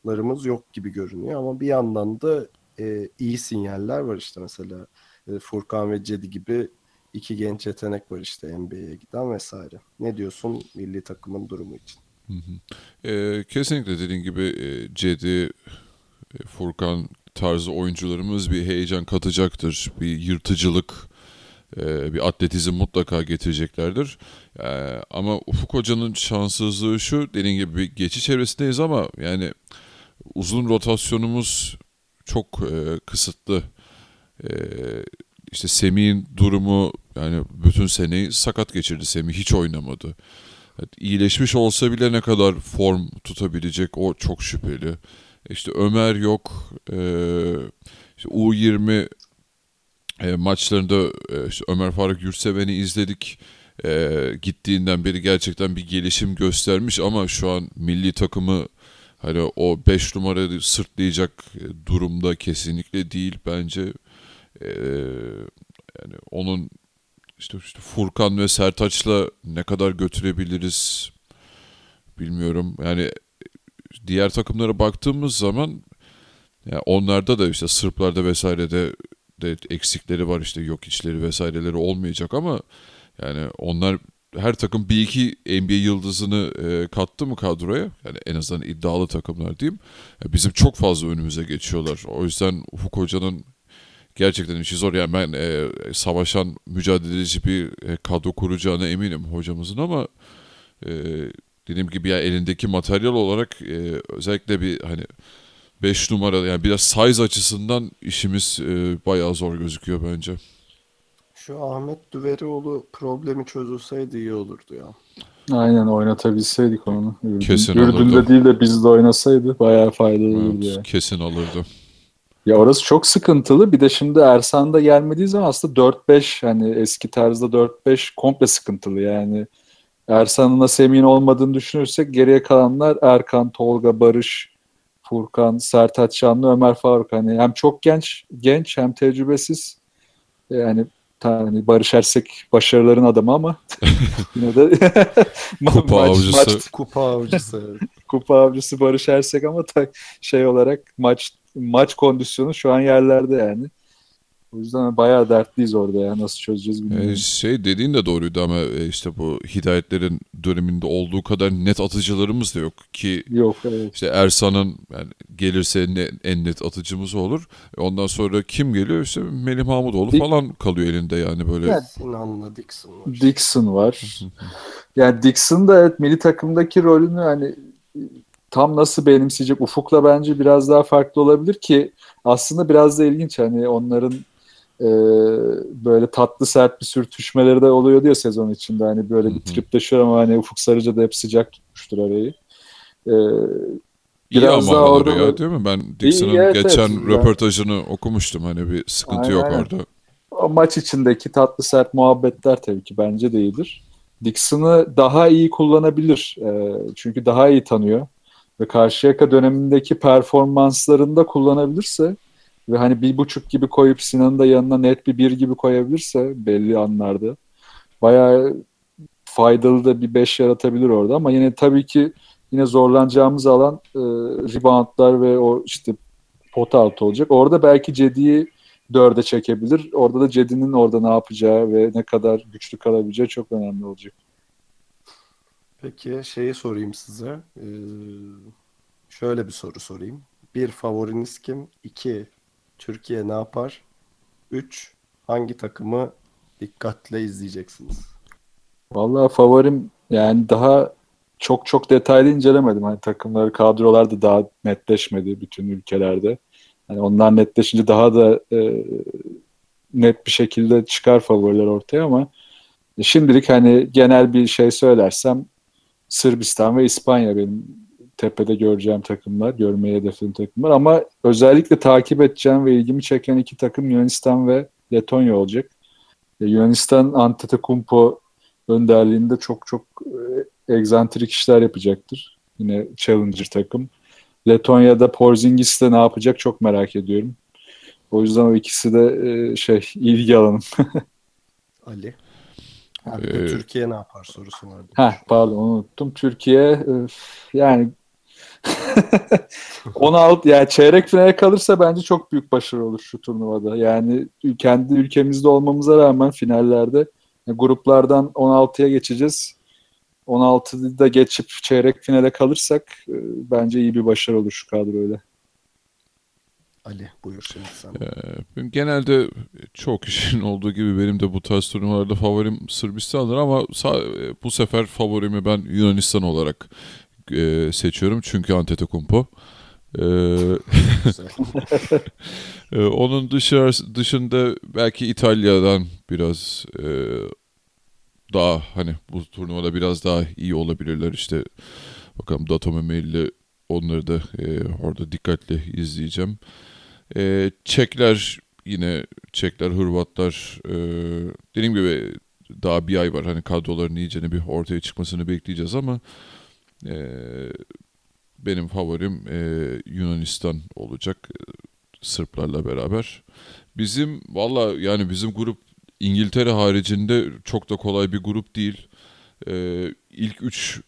oyuncularımız yok gibi görünüyor ama bir yandan da e, iyi sinyaller var işte mesela e, Furkan ve Cedi gibi iki genç yetenek var işte NBA'ye giden vesaire. Ne diyorsun milli takımın durumu için? Hı hı. E, kesinlikle dediğin gibi e, Cedi, e, Furkan tarzı oyuncularımız bir heyecan katacaktır. Bir yırtıcılık, e, bir atletizm mutlaka getireceklerdir. E, ama Ufuk Hoca'nın şanssızlığı şu, dediğin gibi bir geçiş çevresindeyiz ama yani uzun rotasyonumuz çok e, kısıtlı. E, işte Semih'in durumu yani bütün seneyi sakat geçirdi Semih hiç oynamadı. Evet, iyileşmiş olsa bile ne kadar form tutabilecek o çok şüpheli. İşte Ömer yok. Ee, işte U20 e, maçlarında e, işte Ömer Faruk Yurtseven'i izledik. E, gittiğinden beri gerçekten bir gelişim göstermiş ama şu an milli takımı hani o 5 numarayı sırtlayacak durumda kesinlikle değil bence. E, yani onun işte, işte Furkan ve Sertaç'la ne kadar götürebiliriz bilmiyorum. Yani diğer takımlara baktığımız zaman yani onlarda da işte Sırplarda vesairede de eksikleri var işte yok içleri vesaireleri olmayacak ama yani onlar her takım bir iki NBA yıldızını e, kattı mı kadroya yani en azından iddialı takımlar diyeyim bizim çok fazla önümüze geçiyorlar. O yüzden Ufuk Hoca'nın gerçekten işi zor. Yani ben e, savaşan, mücadeleci bir e, kadro kuracağına eminim hocamızın ama e, dediğim gibi ya elindeki materyal olarak e, özellikle bir hani 5 numara yani biraz size açısından işimiz e, bayağı zor gözüküyor bence. Şu Ahmet Düverioğlu problemi çözülseydi iyi olurdu ya. Aynen oynatabilseydik onu. Ürdün, Kesin Ürdün'de alırdı. değil de bizde oynasaydı bayağı faydalı olurdu Evet, ya. kesin alırdı. Ya orası çok sıkıntılı. Bir de şimdi Ersan da gelmediği zaman aslında 4-5 hani eski tarzda 4-5 komple sıkıntılı yani. Ersan'ın da Semih'in olmadığını düşünürsek geriye kalanlar Erkan, Tolga, Barış, Furkan, Sertaç Şanlı, Ömer Faruk. Hani hem çok genç, genç hem tecrübesiz. Yani hani Barış Ersek başarıların adamı ama yine de Kupa avcısı. Kupa avcısı. kupa avcısı Barış Ersek ama ta, şey olarak maç maç kondisyonu şu an yerlerde yani. O yüzden bayağı dertliyiz orada ya. Nasıl çözeceğiz bilmiyorum. E, şey dediğin de doğruydu ama e, işte bu hidayetlerin döneminde olduğu kadar net atıcılarımız da yok ki Yok evet. İşte Ersan'ın yani gelirse ne, en net atıcımız olur. E, Ondan sonra kim geliyor? İşte Melih Mahmutoğlu Dik- falan kalıyor elinde yani böyle. Yani- Sinan'la Dixon var. Dixon var. Yani Dixon da evet milli takımdaki rolünü hani tam nasıl benimseyecek Ufuk'la bence biraz daha farklı olabilir ki aslında biraz da ilginç hani onların e, böyle tatlı sert bir sürtüşmeleri de oluyordu ya sezon içinde hani böyle bir tripleşiyor ama hani Ufuk Sarıca da hep sıcak tutmuştur arayı. E, İyi biraz ama daha araları orada ya değil mi? Ben Dixon'ın evet, geçen evet. röportajını okumuştum. Hani bir sıkıntı Aynen, yok orada. o maç içindeki tatlı sert muhabbetler tabii ki bence de iyidir. Dixon'ı daha iyi kullanabilir. Ee, çünkü daha iyi tanıyor. Ve Karşıyaka dönemindeki performanslarında kullanabilirse ve hani bir buçuk gibi koyup Sinan'ı da yanına net bir bir gibi koyabilirse belli anlarda bayağı faydalı da bir beş yaratabilir orada ama yine tabii ki yine zorlanacağımız alan e, reboundlar ve o işte pot altı olacak. Orada belki Cedi'yi dörde çekebilir. Orada da Cedi'nin orada ne yapacağı ve ne kadar güçlü kalabileceği çok önemli olacak. Peki şeyi sorayım size. Ee, şöyle bir soru sorayım. Bir favoriniz kim? İki Türkiye ne yapar? Üç hangi takımı dikkatle izleyeceksiniz? Vallahi favorim yani daha çok çok detaylı incelemedim. Hani takımları, kadrolar da daha netleşmedi bütün ülkelerde. Hani onlar netleşince daha da e, net bir şekilde çıkar favoriler ortaya ama şimdilik hani genel bir şey söylersem Sırbistan ve İspanya benim tepede göreceğim takımlar, görmeyi hedeflediğim takımlar ama özellikle takip edeceğim ve ilgimi çeken iki takım Yunanistan ve Letonya olacak. E, Yunanistan Antetokounmpo önderliğinde çok çok e, egzantrik işler yapacaktır. Yine Challenger takım. Letonya'da Porzingis de ne yapacak çok merak ediyorum. O yüzden o ikisi de e, şey ilgi alanım. Ali. Ee, Türkiye ne yapar sorusu vardı. Ha pardon onu unuttum. Türkiye öf, yani 16 yani çeyrek finale kalırsa bence çok büyük başarı olur şu turnuvada. Yani kendi ülkemizde olmamıza rağmen finallerde yani gruplardan 16'ya geçeceğiz. 16'da geçip çeyrek finale kalırsak e, bence iyi bir başarı olur şu kadroyla. Ali buyur şimdi sen. Ee, genelde çok kişinin olduğu gibi benim de bu tarz turnuvalarda favorim Sırbistan'dır ama sa- bu sefer favorimi ben Yunanistan olarak e, seçiyorum. Çünkü Antetokounmpo. Ee, onun dışarı, dışında belki İtalya'dan biraz e, daha hani bu turnuvada biraz daha iyi olabilirler işte bakalım Datome ile onları da e, orada dikkatli izleyeceğim. E, Çekler yine Çekler, Hırvatlar e, dediğim gibi daha bir ay var hani kadroların iyicene bir ortaya çıkmasını bekleyeceğiz ama e, benim favorim e, Yunanistan olacak e, Sırplarla beraber. Bizim valla yani bizim grup İngiltere haricinde çok da kolay bir grup değil. E, ilk üç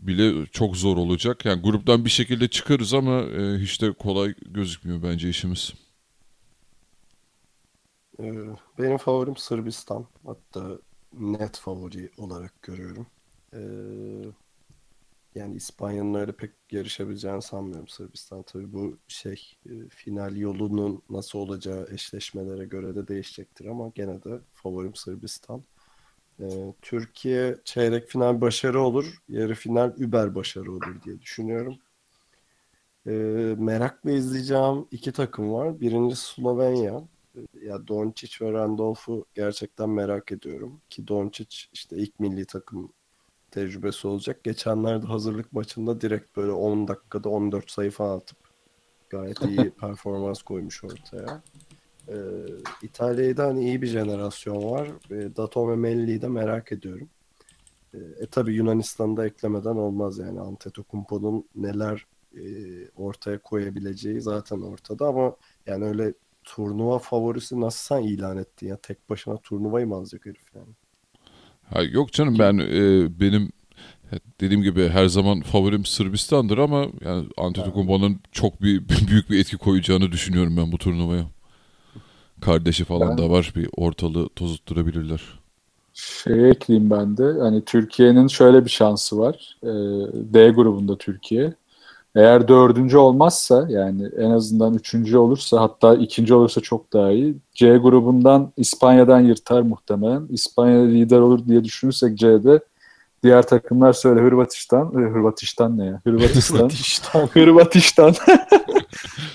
bile çok zor olacak. Yani gruptan bir şekilde çıkarız ama e, hiç de kolay gözükmüyor bence işimiz. Ee, Benim favorim Sırbistan. Hatta net favori olarak görüyorum. Ee, yani İspanya'nın öyle pek yarışabileceğini sanmıyorum Sırbistan. Tabii bu şey e, final yolunun nasıl olacağı eşleşmelere göre de değişecektir ama gene de favorim Sırbistan. Ee, Türkiye çeyrek final başarı olur, yarı final über başarı olur diye düşünüyorum. Ee, merakla izleyeceğim iki takım var. Birincisi Slovenya. Ya Doncic ve Randolph'u gerçekten merak ediyorum. Ki Doncic işte ilk milli takım tecrübesi olacak. Geçenlerde hazırlık maçında direkt böyle 10 dakikada 14 sayı falan atıp gayet iyi performans koymuş ortaya. Ee, İtalya'da da hani iyi bir jenerasyon var. Ee, Datome Melli'yi de merak ediyorum. Ee, e tabi Yunanistan'ı da eklemeden olmaz yani Antetokounmpo'nun neler e, ortaya koyabileceği zaten ortada ama yani öyle turnuva favorisi nasıl sen ilan ettin ya tek başına turnuvayı mı alacak herif yani? Ha, yok canım ben e, benim dediğim gibi her zaman favorim Sırbistan'dır ama yani Antetokounmpo'nun çok bir büyük bir etki koyacağını düşünüyorum ben bu turnuvaya. Kardeşi falan Ben- da var bir ortalığı tozutturabilirler. Şey ekleyeyim ben de. Hani Türkiye'nin şöyle bir şansı var. Ee, D grubunda Türkiye. Eğer dördüncü olmazsa yani en azından üçüncü olursa hatta ikinci olursa çok daha iyi. C grubundan İspanya'dan yırtar muhtemelen. İspanya lider olur diye düşünürsek C'de diğer takımlar söyle Hırvatistan. e, Hırvatistan ne ya? Hırvatistan. Hırvatistan.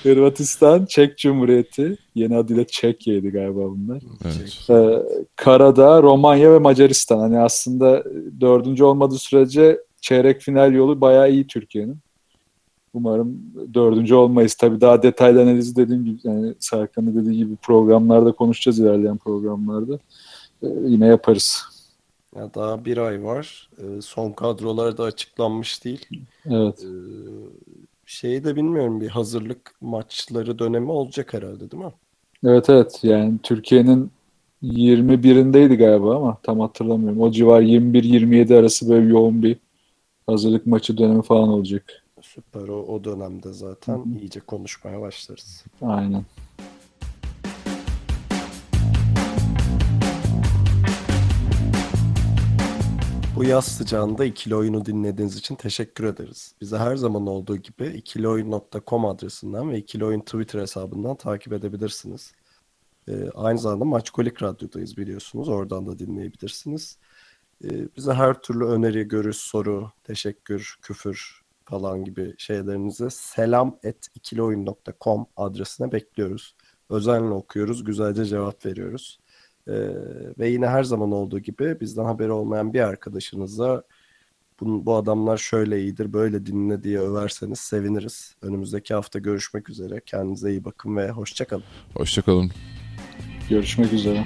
Hırvatistan, Çek Cumhuriyeti. Yeni adıyla Çekya'ydı galiba bunlar. Evet. Ee, Karadağ, Romanya ve Macaristan. Hani aslında dördüncü olmadığı sürece çeyrek final yolu bayağı iyi Türkiye'nin. Umarım dördüncü olmayız. Tabii daha detaylı analizi dediğim gibi yani Serkan'ın dediği gibi programlarda konuşacağız ilerleyen programlarda. Ee, yine yaparız. ya daha bir ay var. Ee, son kadrolar da açıklanmış değil. Evet. Ee, şeyi de bilmiyorum bir hazırlık maçları dönemi olacak herhalde değil mi? Evet evet yani Türkiye'nin 21'indeydi galiba ama tam hatırlamıyorum. O civar 21-27 arası böyle yoğun bir hazırlık maçı dönemi falan olacak. Süper o, o dönemde zaten Hı hı. iyice konuşmaya başlarız. Aynen. Bu yaz sıcağında ikili oyunu dinlediğiniz için teşekkür ederiz. Bizi her zaman olduğu gibi ikilioyun.com adresinden ve ikili oyun Twitter hesabından takip edebilirsiniz. Ee, aynı zamanda Maçkolik Radyo'dayız biliyorsunuz. Oradan da dinleyebilirsiniz. Ee, bize her türlü öneri, görüş, soru, teşekkür, küfür falan gibi şeylerinizi selam et ikilioyun.com adresine bekliyoruz. Özenle okuyoruz, güzelce cevap veriyoruz. Ee, ve yine her zaman olduğu gibi bizden haberi olmayan bir arkadaşınıza bu, bu adamlar şöyle iyidir, böyle dinle diye överseniz seviniriz. Önümüzdeki hafta görüşmek üzere. Kendinize iyi bakın ve hoşçakalın. Hoşçakalın. Görüşmek üzere.